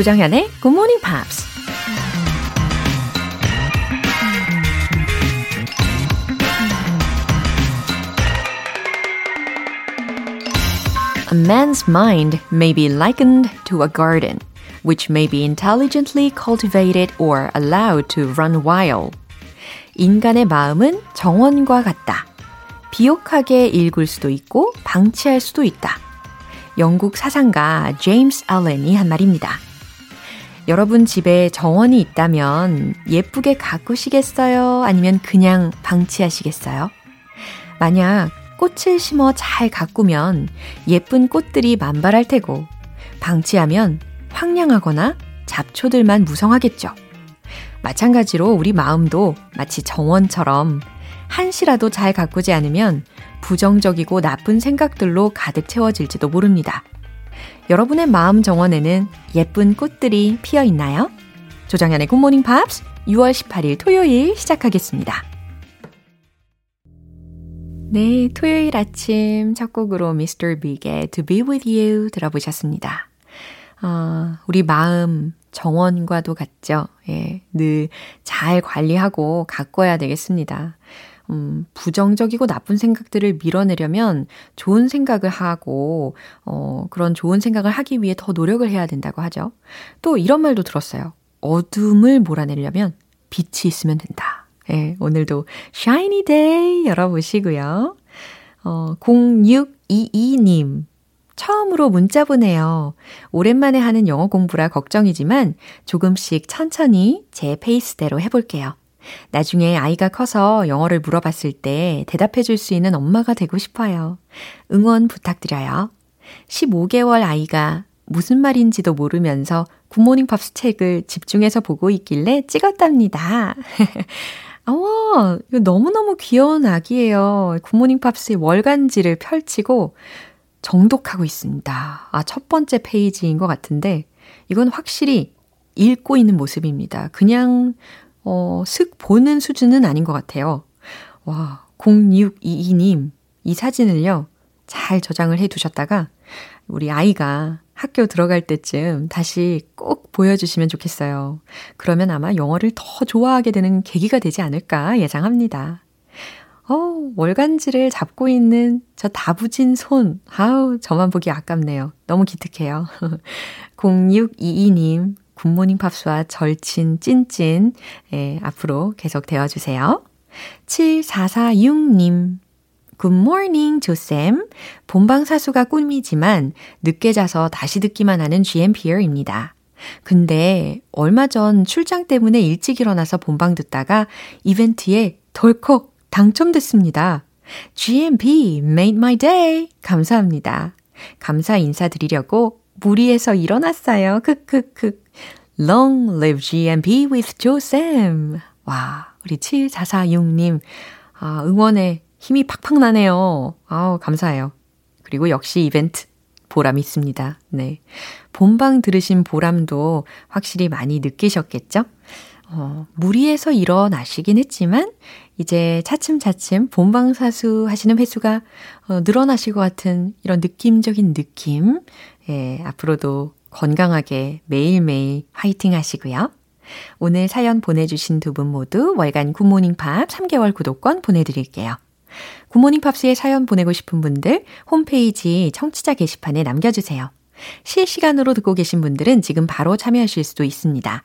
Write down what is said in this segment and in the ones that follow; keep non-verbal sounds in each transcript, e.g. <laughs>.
조정현의 Good Morning Pops. A man's mind may be likened to a garden, which may be intelligently cultivated or allowed to run wild. 인간의 마음은 정원과 같다. 비옥하게 읽을 수도 있고 방치할 수도 있다. 영국 사상가 제임스 알렌이 한 말입니다. 여러분 집에 정원이 있다면 예쁘게 가꾸시겠어요? 아니면 그냥 방치하시겠어요? 만약 꽃을 심어 잘 가꾸면 예쁜 꽃들이 만발할 테고 방치하면 황량하거나 잡초들만 무성하겠죠. 마찬가지로 우리 마음도 마치 정원처럼 한시라도 잘 가꾸지 않으면 부정적이고 나쁜 생각들로 가득 채워질지도 모릅니다. 여러분의 마음 정원에는 예쁜 꽃들이 피어 있나요? 조정현의 굿모닝 팝스 6월 18일 토요일 시작하겠습니다. 네, 토요일 아침 첫 곡으로 Mr. Big의 To Be With You 들어보셨습니다. 어, 우리 마음 정원과도 같죠. 예, 늘 잘 관리하고 가꿔야 되겠습니다. 음, 부정적이고 나쁜 생각들을 밀어내려면 좋은 생각을 하고, 어, 그런 좋은 생각을 하기 위해 더 노력을 해야 된다고 하죠. 또 이런 말도 들었어요. 어둠을 몰아내려면 빛이 있으면 된다. 예, 오늘도 shiny day 열어보시고요. 어, 0622님. 처음으로 문자 보내요. 오랜만에 하는 영어 공부라 걱정이지만 조금씩 천천히 제 페이스대로 해볼게요. 나중에 아이가 커서 영어를 물어봤을 때 대답해 줄 수 있는 엄마가 되고 싶어요. 응원 부탁드려요. 15개월 아이가 무슨 말인지도 모르면서 굿모닝 팝스 책을 집중해서 보고 있길래 찍었답니다. <laughs> 어, 이거 너무너무 귀여운 아기예요. 굿모닝 팝스의 월간지를 펼치고 정독하고 있습니다. 아, 첫 번째 페이지인 것 같은데, 이건 확실히 읽고 있는 모습입니다. 그냥, 어, 슥 보는 수준은 아닌 것 같아요. 와, 0622님, 이 사진을요, 잘 저장을 해 두셨다가, 우리 아이가 학교 들어갈 때쯤 다시 꼭 보여주시면 좋겠어요. 그러면 아마 영어를 더 좋아하게 되는 계기가 되지 않을까 예상합니다. 어, 월간지를 잡고 있는 저 다부진 손. 아우, 저만 보기 아깝네요. 너무 기특해요. <laughs> 0622님, 굿모닝 팝스와 절친 찐찐, 예, 앞으로 계속 되어주세요. 7446님, 굿모닝 조쌤. 본방사수가 꿈이지만 늦게 자서 다시 듣기만 하는 GMPR입니다. 근데 얼마 전 출장 때문에 일찍 일어나서 본방 듣다가 이벤트에 덜컥 당첨됐습니다. GMP made my day. 감사합니다. 감사 인사드리려고 무리해서 일어났어요. 크크크. Long live GMP with 조쌤. 와, 우리 7446님. 아, 응원에 힘이 팍팍 나네요. 아우, 감사해요. 그리고 역시 이벤트 보람 있습니다. 네. 본방 들으신 보람도 확실히 많이 느끼셨겠죠? 어, 무리해서 일어나시긴 했지만, 이제 차츰차츰 본방사수 하시는 횟수가 어, 늘어나실 것 같은 이런 느낌적인 느낌. 예, 앞으로도 건강하게 매일매일 화이팅 하시고요. 오늘 사연 보내주신 두 분 모두 월간 굿모닝 팝 3개월 구독권 보내드릴게요. 굿모닝 팝스에 사연 보내고 싶은 분들 홈페이지 청취자 게시판에 남겨주세요. 실시간으로 듣고 계신 분들은 지금 바로 참여하실 수도 있습니다.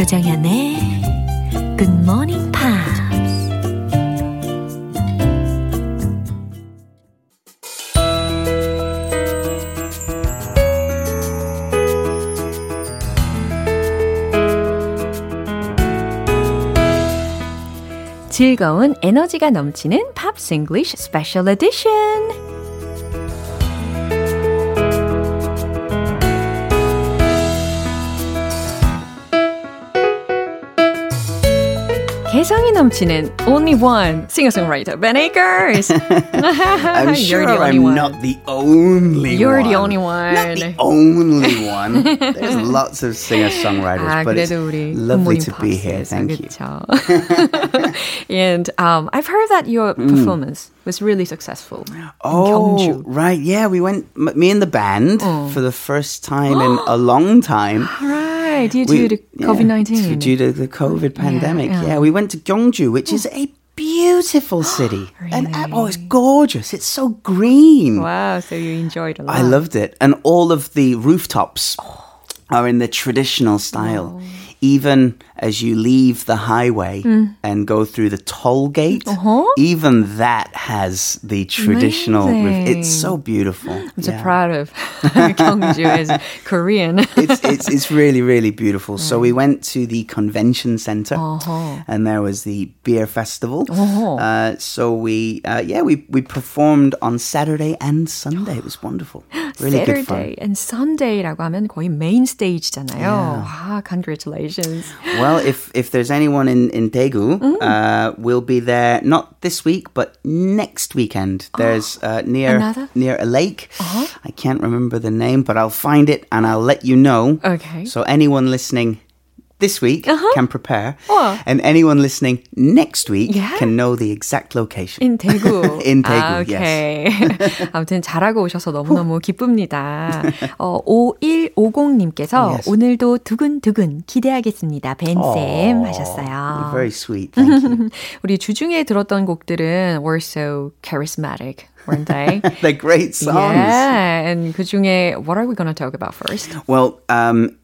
조정현의 굿모닝 팝스 즐거운 에너지가 넘치는 팝스 잉글리쉬 스페셜 에디션 넘치는 only one singer-songwriter, Ben Akers. <laughs> I'm <laughs> sure You're the only I'm one. not the only You're one. the only one. Not the only one. There's lots <laughs> of singer-songwriters, 아, but it's 그래도 우리 lovely 굿모닝 to be here. 팝스에서, Thank you. 그쵸? and um, I've heard that your performance was really successful in Mm. Oh, 경주. right. Yeah, we went, m- me and the band, Oh. for the first time in <gasps> a long time. Right, due We- to the COVID-19. Due to the COVID pandemic. yeah. Yeah, we went to Gyeongju, which is a beautiful <gasps> city. And uh, oh, it's gorgeous. It's so green. Wow, so you enjoyed a lot. I loved it. And all of the rooftops are in the traditional style Even as you leave the highway and go through the toll gate, Uh-huh. even that has the traditional roof. It's Amazing. so beautiful. I'm so Yeah. proud of <laughs> <laughs> Gyeongju as Korean. it's, it's it's really really beautiful. So we went to the convention center, Uh-huh. and there was the beer festival. Uh-huh. Uh, so we uh, yeah we we performed on Saturday and Sunday. It was wonderful, <gasps> really good fun. Saturday and Sunday라고 하면 거의 메인 스테이지잖아요. 와, congratulations. Well, if if there's anyone in in Daegu, Mm. uh, we'll be there not this week but next weekend. There's uh, near Another? Uh-huh. near a lake. I can't remember the name, but I'll find it and I'll let you know. Okay. So anyone listening this week can prepare, 우와. and anyone listening next week Yeah? can know the exact location. In 대구. <laughs> In Daegu, 아, 오케이. <laughs> 아무튼 잘하고 오셔서 너무너무 기쁩니다. <laughs> 어, 5150님께서 Yes. 오늘도 두근두근 기대하겠습니다. 벤쌤 Aw, 하셨어요. Very sweet. Thank you. 우리 주중에 들었던 곡들은 were so charismatic, weren't they? They're great songs. Yeah, and 그 중에 what are we going to talk about first? Well, um,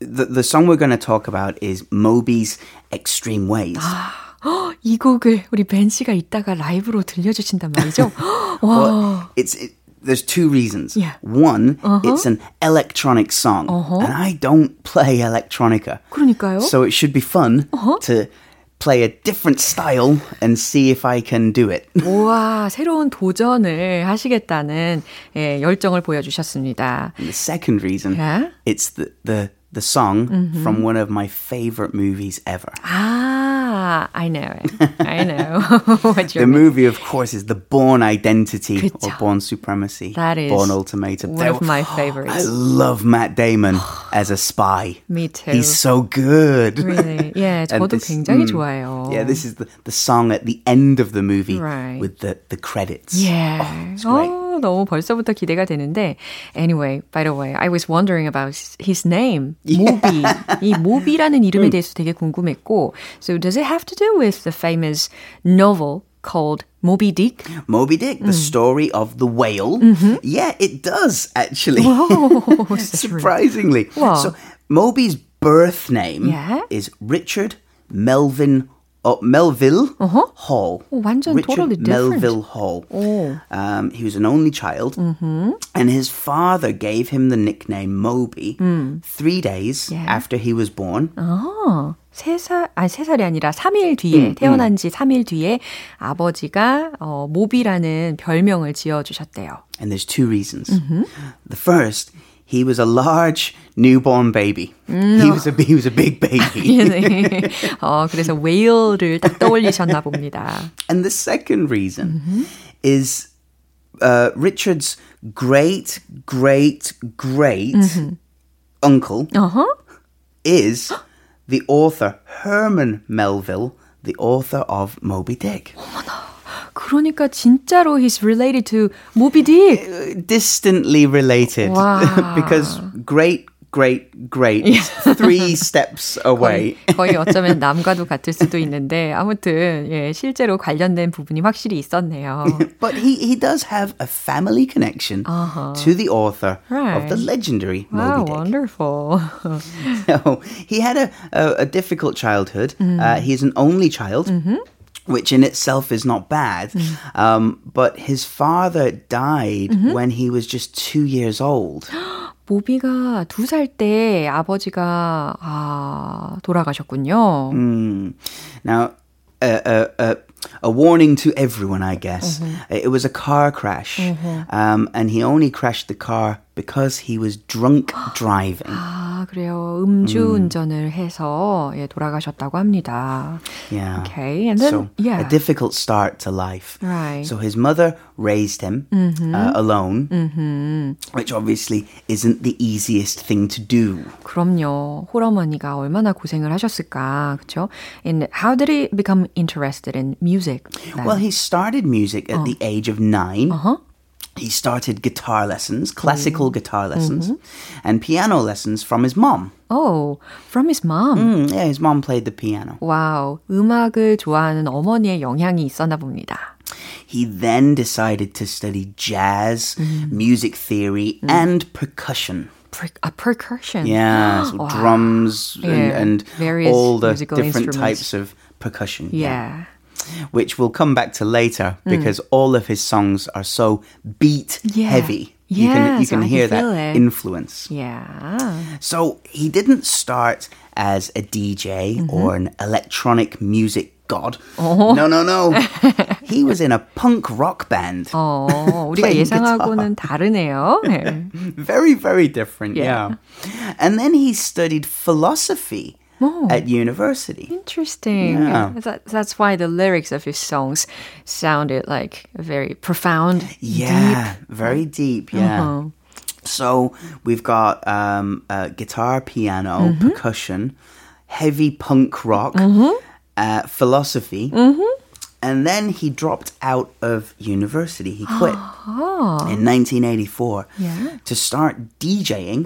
the the song we're going to talk about is Moby's Extreme Ways. <gasps> 이 곡을 우리 벤 씨가 이따가 라이브로 들려주신단 말이죠? <laughs> 와, Well, it's it, there's two reasons. Yeah. One, it's an electronic song, and I don't play electronica, 그러니까요. so it should be fun to play a different style and see if I can do it. <laughs> 우와, 새로운 도전을 하시겠다는 예, 열정을 보여주셨습니다. And the second reason, Yeah? it's the the the song from one of my favorite movies ever. 아, I know it. <laughs> I know <laughs> what The you're movie, of course, is The Born Identity or 그쵸. Born Supremacy. That is Born Ultimatum. one They of were- my I <gasps> favorites. love Matt Damon <sighs> as a spy. Me too. He's so good. Really? 예, <laughs> And 저도 this- 굉장히 mm, 좋아해요. Yeah, this is the, the song at the end of the movie Right. with the, the credits. Yeah. Oh, it's great. 어, 너무 벌써부터 기대가 되는데. Anyway, by the way, I was wondering about his name, 모비. 이 모비라는 <laughs> 이름에 대해서 되게 궁금했고. So does it have to do with the famous novel called Moby Dick? Moby Dick, Mm. the story of the whale. Mm-hmm. Yeah, it does actually. Oh, that's <laughs> really- Surprisingly. Wow. So Moby's birth name Yeah? is Richard Melvin uh, Melville Hall. 어, 완전 Richard totally different. Melville Hall. 오. Um, he was an only child, and his father gave him the nickname Moby three days Yeah. after he was born. 아, 세 살, 아니, 세 살이 아니라 3일 뒤에, 태어난 지 3일 뒤에 아버지가, 어, 모비라는 별명을 지어주셨대요. And there's two reasons. The first, he was a large newborn baby. He was a he was a big baby. 네. <laughs> 어, 그래서 웨일을 딱 떠올리셨나 봅니다. and the second reason is uh, Richard's great great great uncle 어허. is the author Herman Melville, the author of Moby Dick. 그러니까 진짜로 he's related to Moby Dick. Distantly related Wow. <laughs> because great great great three steps <laughs> away. 거의, 거의 <laughs> 어쩌면 남과도 같을 수도 있는데 아무튼 예, 실제로 관련된 부분이 확실히 있었네요. But he, he does have a family connection to the author of the Right. legendary Wow, Moby Dick. wonderful. So he had a, a, a difficult childhood. Uh, he's an only child. Which in itself is not bad. Um, but his father died when he was just two years old. <gasps> 모비가 두 살 때 아버지가 아, 돌아가셨군요. Mm. Now, a, a, a, a warning to everyone, I guess. It was a car crash. Um, and he only crashed the car because he was drunk <gasps> driving. 아, 아, 그래요. 음주 운전을 해서 예, 돌아가셨다고 합니다. Yeah. Okay. And then so yeah. a difficult start to life. Right. So his mother raised him uh, alone, which obviously isn't the easiest thing to do. 그럼요. 홀어머니가 얼마나 고생을 하셨을까. 그렇죠? And how did he become interested in music? then? Well, he started music at the age of 9 Uh-huh. He started guitar lessons, classical guitar lessons, and piano lessons from his mom. oh, from his mom. Mm, yeah, his mom played the piano. 와우. 음악을 좋아하는 어머니의 영향이 있었나 봅니다. He then decided to study jazz, music theory, and percussion. Per, a percussion. Yeah, so <gasps> Wow. drums Yeah, and, and various all the musical different instruments. types of percussion. Yeah. Which we'll come back to later Mm. because all of his songs are so beat Yeah. heavy. You can you Yes, can I can hear feel that it. influence. Yeah. So he didn't start as a DJ Mm-hmm. or an electronic music god. Oh. No, no, no. <laughs> he was in a punk rock band. 어, 우리가 Playing 예상하고는 다르네요. <laughs> 네. Very, very different. Yeah. Yeah. And then he studied philosophy Oh. at university. Interesting. Yeah. That, that's why the lyrics of his songs sounded like very profound, Yeah, very deep. Yeah. Uh-huh. So we've got um, uh, guitar, piano, Mm-hmm. percussion, heavy punk rock, uh, philosophy. And then he dropped out of university. He quit in 1984 Yeah. to start DJing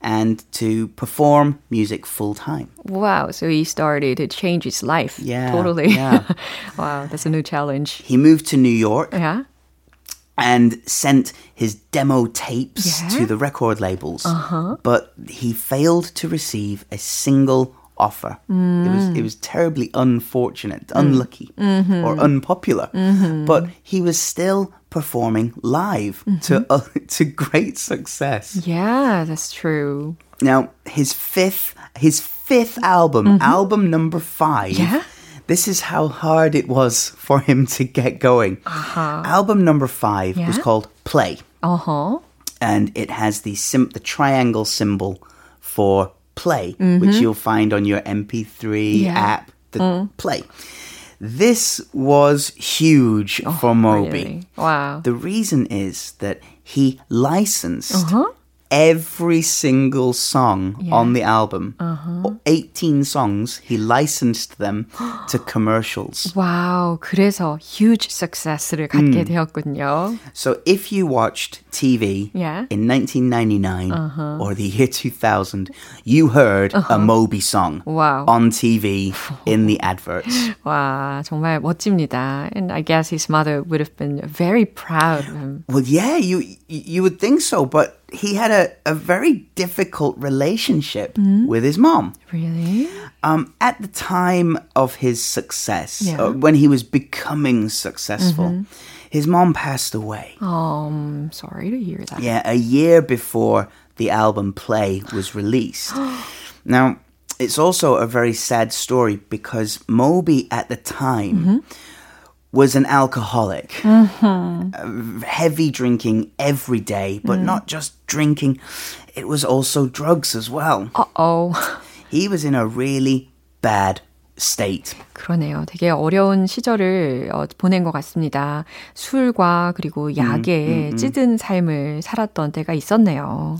and to perform music full time. Wow. So he started to change his life. Yeah, Totally. yeah. <laughs> wow. That's a new challenge. He moved to New York Yeah. and sent his demo tapes Yeah? To the record labels. Uh-huh. But he failed to receive a single offer. It was Mm. it was terribly unfortunate, unlucky, Mm-hmm. or unpopular. But he was still performing live to Mm-hmm. uh, <laughs> to great success. Yeah, that's true. Now, his fifth his fifth album, album number 5. Mm-hmm. Yeah? This is how hard it was for him to get going. Uh-huh. Album number 5 was Uh-huh. Called Play Uh huh. and it has the sim- the triangle symbol for play, which you'll find on your MP3 Mm-hmm. Yeah. app. The play. This was huge for Moby. Really? Wow. The reason is that he licensed Uh-huh every single song Yeah. on the album. Uh-huh. 18 songs, he licensed them to commercials. <gasps> 와우. 그래서 huge success를 갖게 되었군요. So if you watched TV Yeah. in 1999 or the year 2000, you heard a Moby song Wow. on TV <laughs> in the adverts. 와, 정말 멋집니다. And I guess his mother would have been very proud of him. Well, yeah, you you would think so, but he had a, a very difficult relationship with his mom. Really? Um, at the time of his success, Yeah. uh, when he was becoming successful, his mom passed away. Um, sorry to hear that. Yeah, a year before the album Play was released. <gasps> now, it's also a very sad story because Moby at the time was an alcoholic. Uh, heavy drinking every day, but not just drinking, it was also drugs as well. Uh-oh. He was in a really bad state. 그러네요. 되게 어려운 시절을 어, 보낸 것 같습니다. 술과 그리고 약에 찌든 삶을 살았던 때가 있었네요.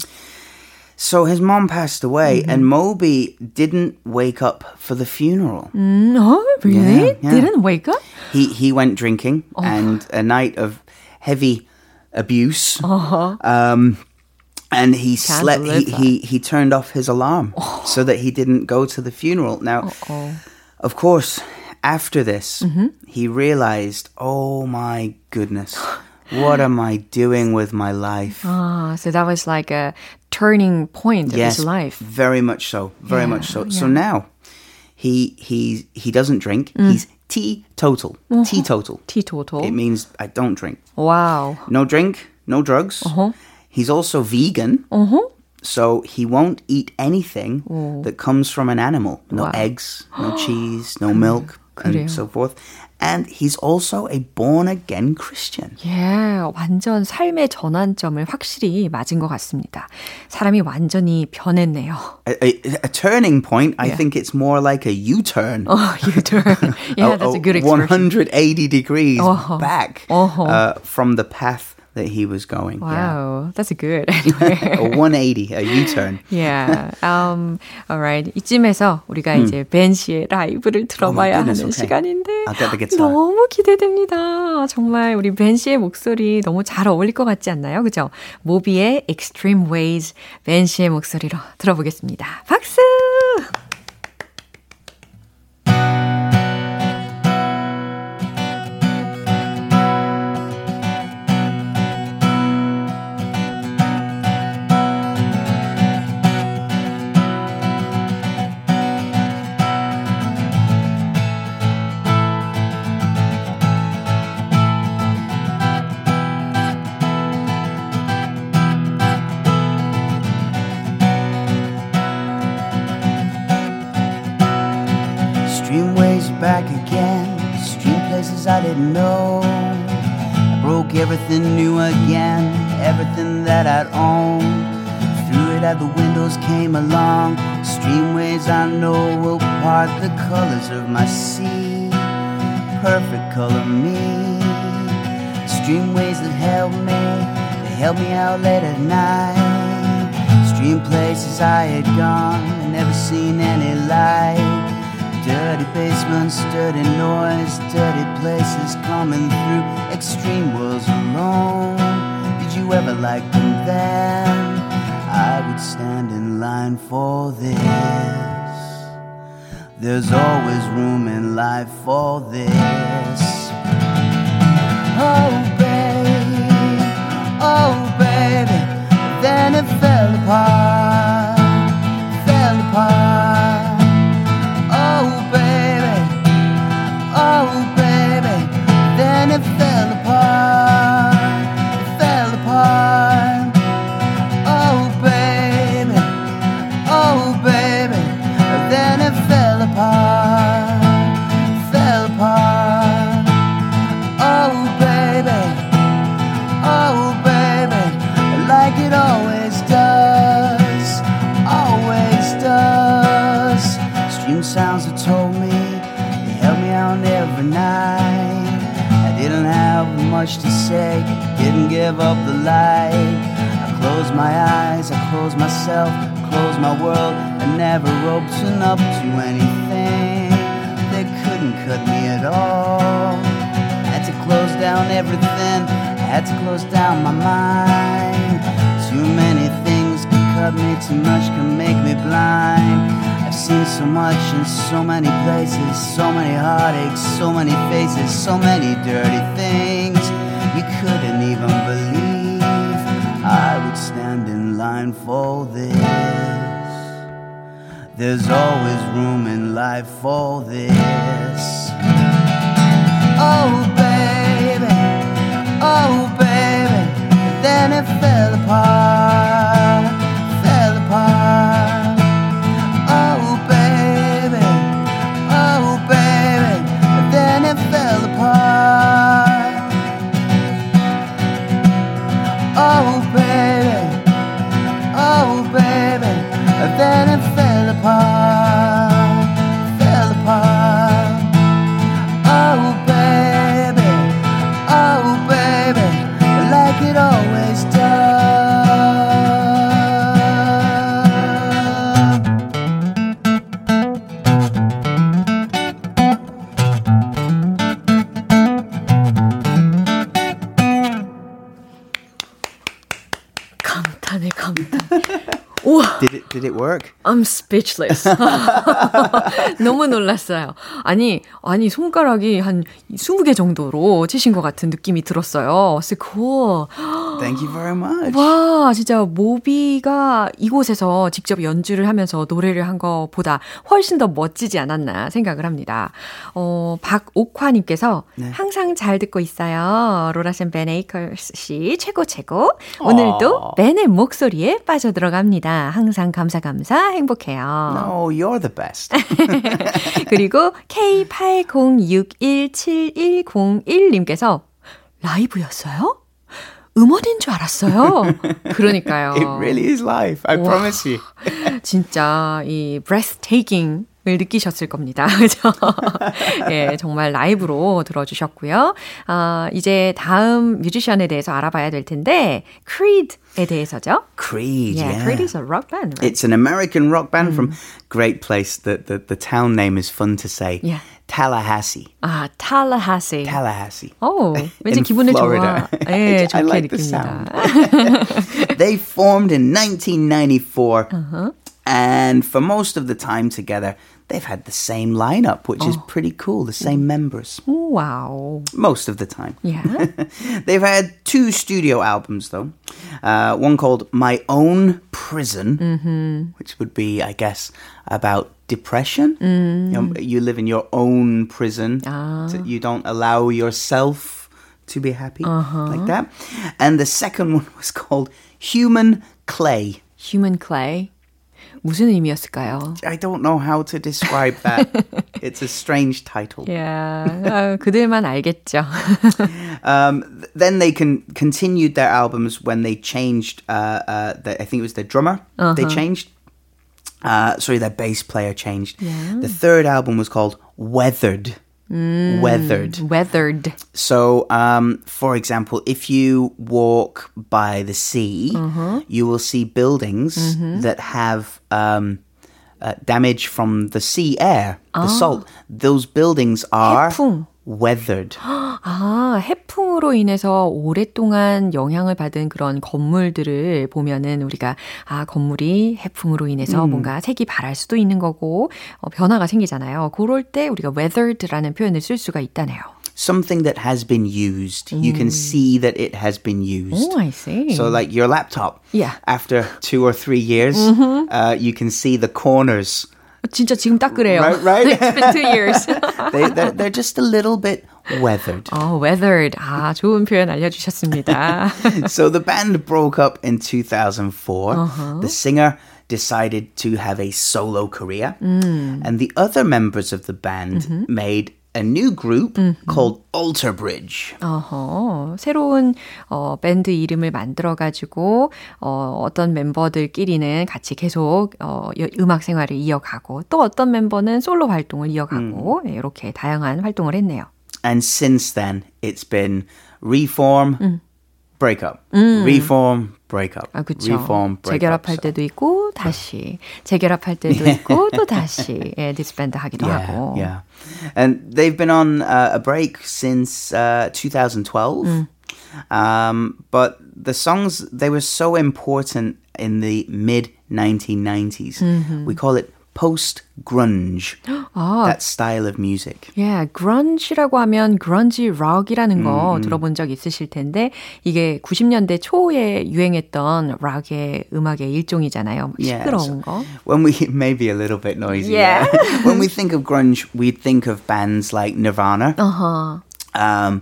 So his mom passed away, and Moby didn't wake up for the funeral. 음, oh, really? Yeah, yeah. Didn't wake up? He he went drinking, and a night of heavy abuse. Um, and he Can't slept. He, he he turned off his alarm so that he didn't go to the funeral. Now, Oh. of course, after this, Mm-hmm. he realized, oh my goodness, <laughs> what am I doing with my life? Ah, so that was like a turning point of his life. very much so, very Yeah, much so. So now, he he he doesn't drink. Mm. He's teetotal. Uh-huh. Teetotal. Teetotal. It means I don't drink. wow. No drink, no drugs. Uh-huh. He's also vegan. Uh-huh. So he won't eat anything that comes from an animal. No Wow. eggs, no <gasps> cheese, no milk. 그래요. and so forth. And he's also a born again Christian. 예, 완전 삶의 전환점을 확실히 맞은 것 같습니다. 사람이 완전히 변했네요. A, a, a turning point, I Yeah. think it's more like a U-turn. Oh, you turn. <laughs> Yeah, that's a good expression. 180 degrees Uh-huh. back Uh-huh. uh, from the path that he was going. Wow, that's good. Yeah. A 180, a U-turn. Yeah. Um, alright. 이쯤에서 우리가 이제 벤 씨의 라이브를 들어봐야 Oh goodness, 하는 okay. 시간인데. 너무 기대됩니다. 정말 우리 벤 씨의 목소리 너무 잘 어울릴 것 같지 않나요? 그죠? 모비의 Extreme Ways 벤 씨의 목소리로 들어보겠습니다. 박수! Didn't know. I broke everything new again, everything that I'd owned. Threw it out the windows, came along. Streamways I know will part the colors of my sea. Perfect color me. Streamways that held me, they held me out late at night. Stream places I had gone and never seen any light. Dirty basements, dirty noise, dirty places coming through. Extreme worlds alone. Did you ever like them then? I would stand in line for this. There's always room in life for this. Oh, never opened up to anything that couldn't cut me at all. Had to close down everything, had to close down my mind. Too many things can cut me, too much can make me blind. I've seen so much in so many places, so many heartaches, so many faces, so many dirty things you couldn't even believe. I would stand in line for this. There's always room in life for this. Oh, baby, oh, baby. Then it fell apart, 우와. Did it? Did it work? I'm speechless. <laughs> 너무 놀랐어요. 아니, 아니, 손가락이 한 20개 정도로 치신 것 같은 느낌이 들었어요. So cool. Thank you very much. 와, 진짜 모비가 이곳에서 직접 연주를 하면서 노래를 한 것보다 훨씬 더 멋지지 않았나 생각을 합니다. 어, 박옥화님께서 네. 항상 잘 듣고 있어요. 로라센 벤 에이커스 씨 최고 최고. 오늘도 벤의 목소리에 빠져 들어갑니다. 항상 감사 감사 행복해요. No, you're the best. <laughs> 그리고 K80617101님께서 라이브였어요? 음원인 줄 알았어요. 그러니까요. It really is live. I 와, promise you. 진짜 이 breathtaking 을 느끼셨을 겁니다. 그죠? 예, 정말 라이브로 들어주셨고요. 아, 이제 다음 뮤지션에 대해서 알아봐야 될 텐데, Creed에 대해서죠. Creed, yeah. yeah. Creed is a rock band, right? It's an American rock band mm. from great place. The, the, the town name is fun to say. Yeah. Tallahassee. 아, Tallahassee. Tallahassee. 오, <laughs> 왠지 기분을 Florida. 좋아. 예, 좋게 I like 느낍니다. the sound. <laughs> they formed in 1994. Uh-huh. And for most of the time together, they've had the same lineup, which oh. is pretty cool. The same members. Wow. Most of the time. Yeah. <laughs> they've had two studio albums, though. Uh, one called My Own Prison, mm-hmm. which would be, I guess, about depression. Mm. You, know, you, live in your own prison. Ah. So you don't allow yourself to be happy, uh-huh. like that. And the second <laughs> one was called Human Clay. Human Clay. 무슨 의미였을까요? I don't know how to describe that. <laughs> It's a strange title. Yeah, <laughs> 그들만 알겠죠. um, then they can continued their albums when they changed. Uh, uh, the, I think it was the drummer. Uh-huh. They changed. uh, sorry, their bass player changed. Yeah. The third album was called Weathered. Mm, weathered. Weathered. So, um, for example, if you walk by the sea, uh-huh. you will see buildings mm-hmm. that have um, uh, damage from the sea air, the ah. salt. Those buildings are. 해풍. Weathered. 아, 해풍으로 인해서 오랫동안 영향을 받은 그런 건물들을 보면은 우리가 아, 건물이 해풍으로 인해서 음. 뭔가 색이 바랄 수도 있는 거고 어, 변화가 생기잖아요. 그럴 때 우리가 weathered라는 표현을 쓸 수가 있다네요. something that has been used. Mm. You can see that it has been used. Oh, I see. So, like your laptop. Yeah. After two or three years, mm-hmm. uh, you can see the corners 진짜 지금 딱 그래요. Right, right. <laughs> It's been two years. <laughs> they, they're, they're just a little bit weathered. Oh, weathered. 아, 좋은 표현 알려주셨습니다. <laughs> so the band broke up in 2004. Uh-huh. The singer decided to have a solo career. Mm. And the other members of the band mm-hmm. made a new group mm-hmm. called Alter Bridge. 어허, 새로운 어, 밴드 이름을 만들어 가지고 어, 어떤 멤버들끼리는 같이 계속 어, 음악 생활을 이어가고 또 어떤 멤버는 솔로 활동을 이어가고 음. 이렇게 다양한 활동을 했네요. And since then, it's been reform, 음. break up, 음. reform, break up, 아, 그쵸. reform, break 재결합할 up. 때도 있고 다시 재결합할 때도 <laughs> 있고 또 다시 예, 디스밴드 하기도 yeah, 하고. Yeah. And they've been on uh, a break since uh, 2012. 음. Um, but the songs they were so important in the mid 1990s. Mm-hmm. We call it post grunge. <gasps> 아, that style of music. Yeah, grunge라고 하면 grunge rock이라는 거 음, 들어본 적 있으실 텐데 이게 90년대 초에 유행했던 락의 음악의 일종이잖아요. 시끄러운 yeah, so 거. When we <laughs> maybe a little bit noisy. Yeah. yeah. <laughs> when we think of grunge, we think of bands like Nirvana. Uh-huh. Um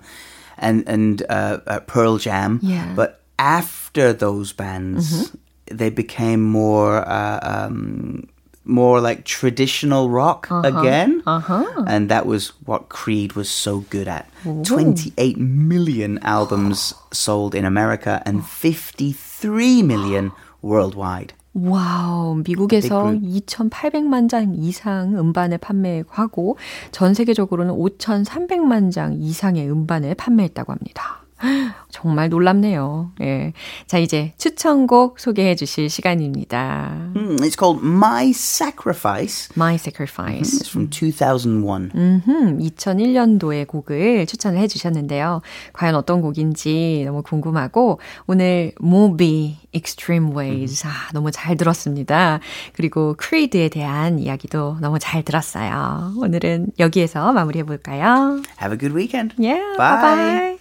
and and uh, uh, Pearl Jam. Yeah. But after those bands, mm-hmm. they became more uh, um, more like traditional rock uh-huh. again. Uh-huh. And that was what Creed was so good at. Ooh. 28 million albums <gasps> sold in America and 53 million worldwide. 와우, 미국에서 2,800만 장 이상 음반을 판매하고 전 세계적으로는 5,300만 장 이상의 음반을 판매했다고 합니다. <gasps> 정말 놀랍네요. 예. 자, 이제 추천곡 소개해 주실 시간입니다. Mm, it's called My Sacrifice. My Sacrifice. It's from 2001. 음흠, 2001년도의 곡을 추천을 해 주셨는데요. 과연 어떤 곡인지 너무 궁금하고 오늘 Moby Extreme Ways 아, 너무 잘 들었습니다. 그리고 Creed에 대한 이야기도 너무 잘 들었어요. 오늘은 여기에서 마무리해 볼까요? Have a good weekend. Yeah. Bye. bye.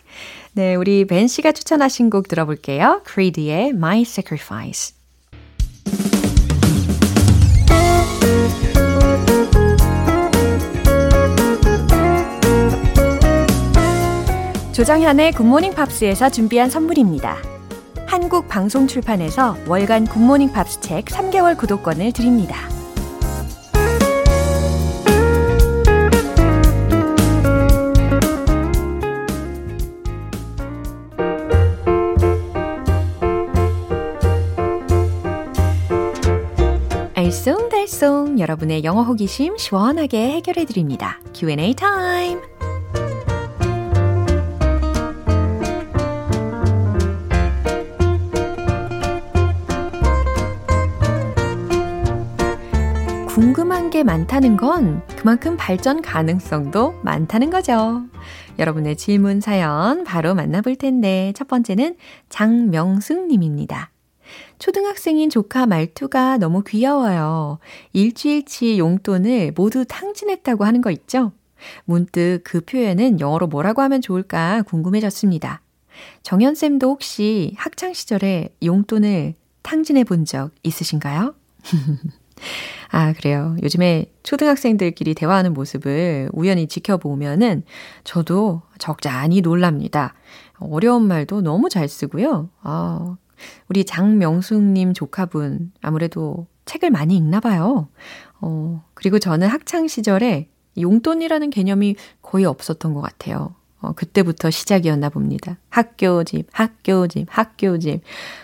네, 우리 벤 씨가 추천하신 곡 들어볼게요. Creed의 My Sacrifice. 조정현의 굿모닝 팝스에서 준비한 선물입니다. 한국 방송 출판에서 월간 굿모닝 팝스 책 3개월 구독권을 드립니다. 알쏭달쏭 여러분의 영어 호기심 시원하게 해결해 드립니다. Q&A 타임. 궁금한 게 많다는 건 그만큼 발전 가능성도 많다는 거죠. 여러분의 질문 사연 바로 만나볼 텐데 첫 번째는 장명승 님입니다. 초등학생인 조카 말투가 너무 귀여워요. 일주일치 용돈을 모두 탕진했다고 하는 거 있죠? 문득 그 표현은 영어로 뭐라고 하면 좋을까 궁금해졌습니다. 정연쌤도 혹시 학창시절에 용돈을 탕진해 본 적 있으신가요? <laughs> 아, 그래요. 요즘에 초등학생들끼리 대화하는 모습을 우연히 지켜보면은 저도 적잖이 놀랍니다. 어려운 말도 너무 잘 쓰고요. 아, 우리 장명숙님 조카분 아무래도 책을 많이 읽나 봐요. 어, 그리고 저는 학창 시절에 용돈이라는 개념이 거의 없었던 것 같아요. 어, 그때부터 시작이었나 봅니다. 학교 집, 학교 집, 학교 집.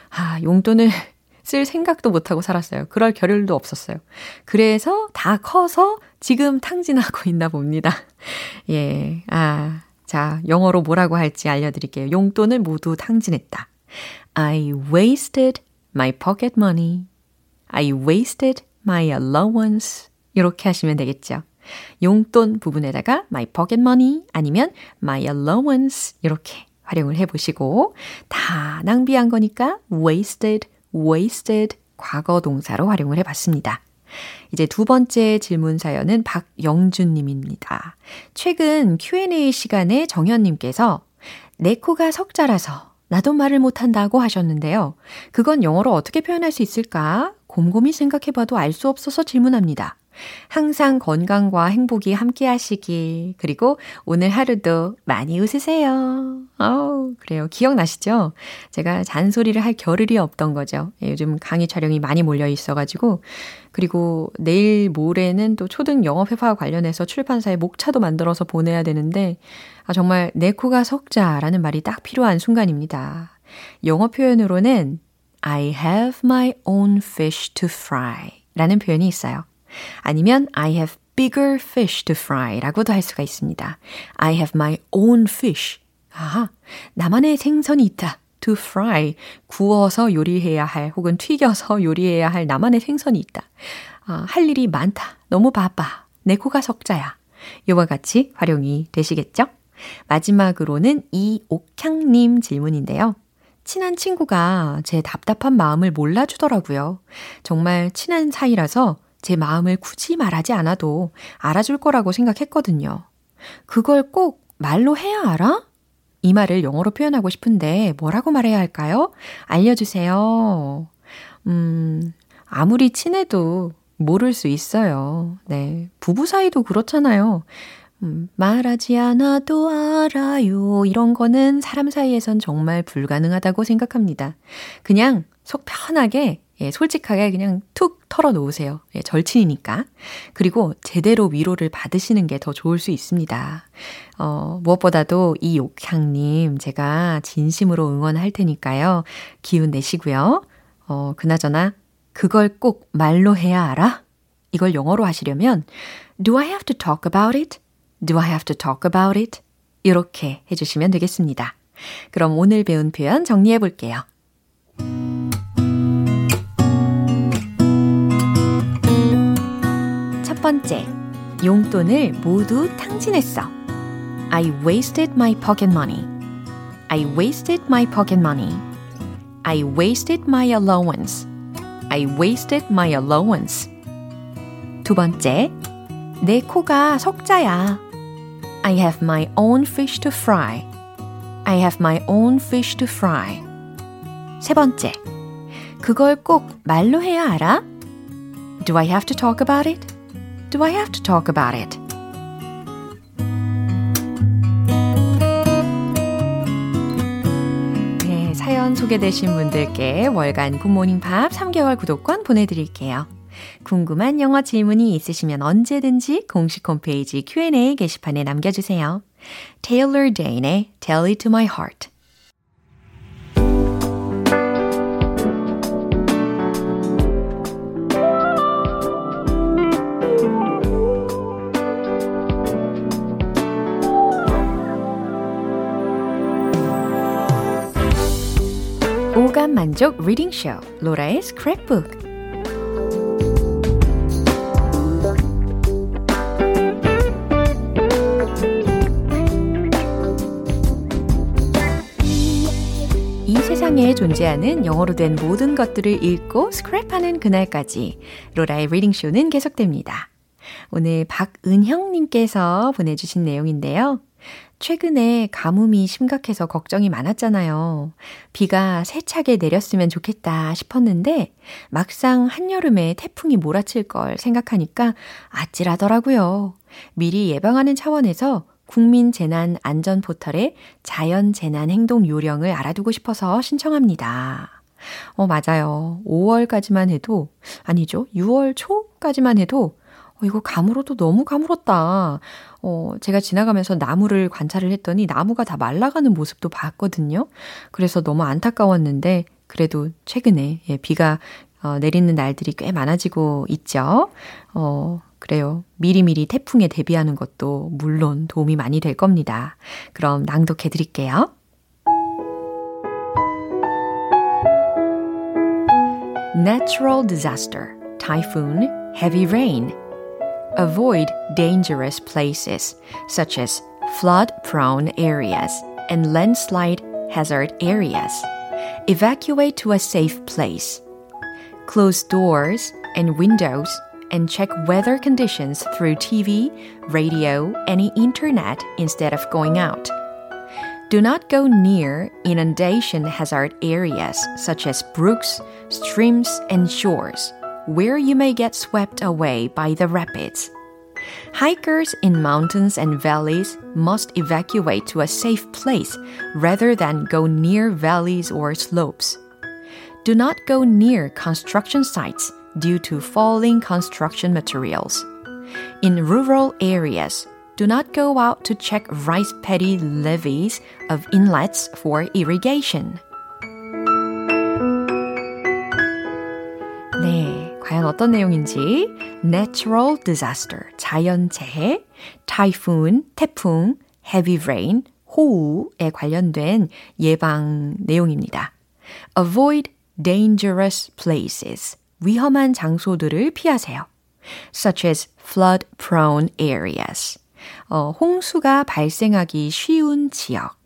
아, 용돈을 <laughs> 쓸 생각도 못하고 살았어요. 그럴 겨를도 없었어요. 그래서 다 커서 지금 탕진하고 있나 봅니다. <laughs> 예, 아, 자, 영어로 뭐라고 할지 알려드릴게요. 용돈을 모두 탕진했다. I wasted my pocket money. I wasted my allowance. 이렇게 하시면 되겠죠. 용돈 부분에다가 my pocket money 아니면 my allowance 이렇게 활용을 해보시고 다 낭비한 거니까 wasted, wasted 과거 동사로 활용을 해봤습니다. 이제 두 번째 질문 사연은 박영준 님입니다. 최근 Q&A 시간에 정현 님께서 내 코가 석자라서 나도 말을 못한다고 하셨는데요. 그건 영어로 어떻게 표현할 수 있을까? 곰곰이 생각해봐도 알 수 없어서 질문합니다. 항상 건강과 행복이 함께 하시길. 그리고 오늘 하루도 많이 웃으세요. 어우, 그래요. 기억나시죠? 제가 잔소리를 할 겨를이 없던 거죠. 예, 요즘 강의 촬영이 많이 몰려 있어가지고. 그리고 내일 모레는 또 초등 영어회화 관련해서 출판사에 목차도 만들어서 보내야 되는데, 아, 정말 내 코가 석자라는 말이 딱 필요한 순간입니다. 영어 표현으로는 I have my own fish to fry 라는 표현이 있어요. 아니면 I have bigger fish to fry 라고도 할 수가 있습니다. I have my own fish. 아하, 나만의 생선이 있다. to fry. 구워서 요리해야 할 혹은 튀겨서 요리해야 할 나만의 생선이 있다. 아, 할 일이 많다. 너무 바빠. 내 코가 석자야. 요와 같이 활용이 되시겠죠? 마지막으로는 이옥향님 질문인데요. 친한 친구가 제 답답한 마음을 몰라주더라고요. 정말 친한 사이라서 제 마음을 굳이 말하지 않아도 알아줄 거라고 생각했거든요. 그걸 꼭 말로 해야 알아? 이 말을 영어로 표현하고 싶은데 뭐라고 말해야 할까요? 알려주세요. 음, 아무리 친해도 모를 수 있어요. 네. 부부 사이도 그렇잖아요. 음, 말하지 않아도 알아요. 이런 거는 사람 사이에선 정말 불가능하다고 생각합니다. 그냥 속 편하게 예, 솔직하게 그냥 툭 털어 놓으세요. 예, 절친이니까. 그리고 제대로 위로를 받으시는 게 더 좋을 수 있습니다. 어, 무엇보다도 이 욕향님, 제가 진심으로 응원할 테니까요. 기운 내시고요. 어, 그나저나, 그걸 꼭 말로 해야 알아? 이걸 영어로 하시려면, Do I have to talk about it? Do I have to talk about it? 이렇게 해주시면 되겠습니다. 그럼 오늘 배운 표현 정리해 볼게요. 첫 번째, 용돈을 모두 탕진했어. I wasted my pocket money. I wasted my pocket money. I wasted my allowance. I wasted my allowance. 두 번째, 내 코가 석자야. I have my own fish to fry. I have my own fish to fry. 세 번째, 그걸 꼭 말로 해야 알아? Do I have to talk about it? Do I have to talk about it? 네, 사연 소개되신 분들께 월간 굿모닝 팝 3개월 구독권 보내드릴게요. 궁금한 영어 질문이 있으시면 언제든지 공식 홈페이지 Q&A 게시판에 남겨주세요. Taylor Dane의 Tell It to My Heart 오감 만족 리딩 쇼 로라의 스크랩북 이 세상에 존재하는 영어로 된 모든 것들을 읽고 스크랩하는 그날까지 로라의 reading 쇼는 계속됩니다. 오늘 박은형님께서 보내주신 내용인데요. 최근에 가뭄이 심각해서 걱정이 많았잖아요. 비가 세차게 내렸으면 좋겠다 싶었는데 막상 한여름에 태풍이 몰아칠 걸 생각하니까 아찔하더라고요. 미리 예방하는 차원에서 국민 재난 안전 포털에 자연 재난 행동 요령을 알아두고 싶어서 신청합니다. 어, 맞아요. 5월까지만 해도, 아니죠. 6월 초까지만 해도, 어, 이거 가물어도 너무 가물었다. 어, 제가 지나가면서 나무를 관찰을 했더니 나무가 다 말라가는 모습도 봤거든요. 그래서 너무 안타까웠는데, 그래도 최근에 예, 비가 어, 내리는 날들이 꽤 많아지고 있죠. 어, 그래요. 미리미리 태풍에 대비하는 것도 물론 도움이 많이 될 겁니다. 그럼 낭독해 드릴게요. Natural disaster, typhoon, heavy rain. Avoid dangerous places such as flood prone areas and landslide hazard areas. Evacuate to a safe place. Close doors and windows and check weather conditions through TV, radio, and internet instead of going out. Do not go near inundation hazard areas such as brooks, streams, and shores, where you may get swept away by the rapids. Hikers in mountains and valleys must evacuate to a safe place rather than go near valleys or slopes. Do not go near construction sites due to falling construction materials. In rural areas, do not go out to check rice paddy levees of inlets for irrigation. 과연 어떤 내용인지 natural disaster, 자연재해, typhoon, 태풍, heavy rain, 호우에 관련된 예방 내용입니다. avoid dangerous places, 위험한 장소들을 피하세요. such as flood prone areas. 어, 홍수가 발생하기 쉬운 지역.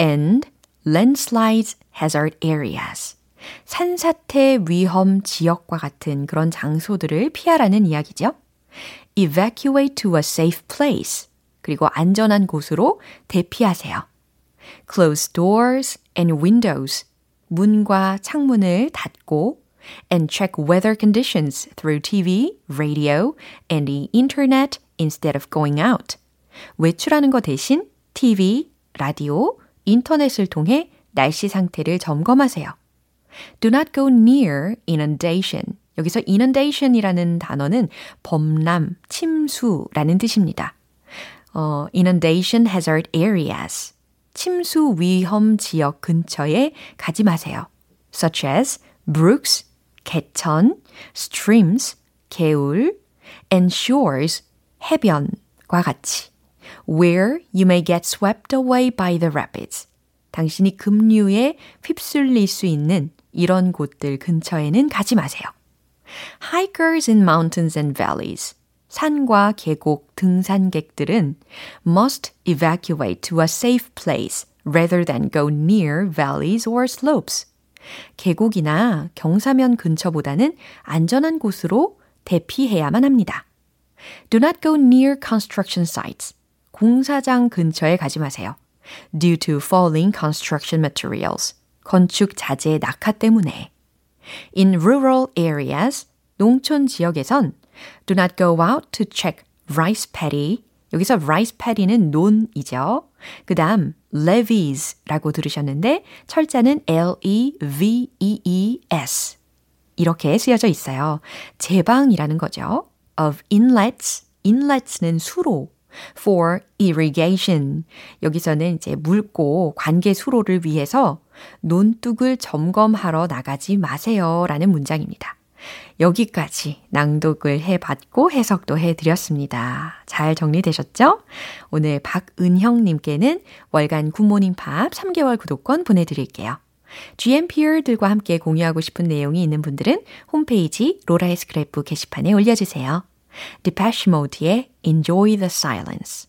and landslides hazard areas. 산사태 위험 지역과 같은 그런 장소들을 피하라는 이야기죠. evacuate to a safe place. 그리고 안전한 곳으로 대피하세요. close doors and windows. 문과 창문을 닫고 and check weather conditions through TV, radio, and the internet instead of going out. 외출하는 것 대신 TV, 라디오, 인터넷을 통해 날씨 상태를 점검하세요. Do not go near inundation. 여기서 inundation이라는 단어는 범람, 침수라는 뜻입니다. 어, inundation hazard areas. 침수 위험 지역 근처에 가지 마세요. such as brooks, 개천, streams, 개울, and shores, 해변과 같이. where you may get swept away by the rapids. 당신이 급류에 휩쓸릴 수 있는 이런 곳들 근처에는 가지 마세요. Hikers in mountains and valleys. 산과 계곡 등산객들은 must evacuate to a safe place rather than go near valleys or slopes. 계곡이나 경사면 근처보다는 안전한 곳으로 대피해야만 합니다. Do not go near construction sites. 공사장 근처에 가지 마세요. due to falling construction materials. 건축 자재 낙하 때문에. In rural areas, 농촌 지역에선 do not go out to check rice paddy. 여기서 rice paddy는 논이죠. 그 다음 levees라고 들으셨는데 철자는 L-E-V-E-E-S 이렇게 쓰여져 있어요. 제방이라는 거죠. of inlets, inlets는 수로 for irrigation. 여기서는 이제 묽고 관계 수로를 위해서 논둑을 점검하러 나가지 마세요. 라는 문장입니다. 여기까지 낭독을 해봤고 해석도 해드렸습니다. 잘 정리되셨죠? 오늘 박은형님께는 월간 굿모닝 팝 3개월 구독권 보내드릴게요. GMPR들과 함께 공유하고 싶은 내용이 있는 분들은 홈페이지 로라의 스크랩북 게시판에 올려주세요. Depeche Mode의 Enjoy the Silence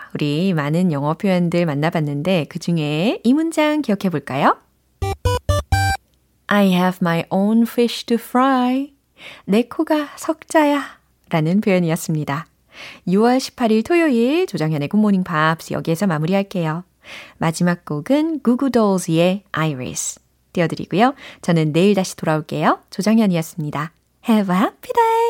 우리 많은 영어 표현들 만나봤는데 그 중에 이 문장 기억해 볼까요? I have my own fish to fry. 내 코가 석자야. 라는 표현이었습니다. 6월 18일 토요일 조정현의 굿모닝 팝스 여기에서 마무리할게요. 마지막 곡은 구구돌즈의 Iris 띄워드리고요. 저는 내일 다시 돌아올게요. 조정현이었습니다. Have a happy day!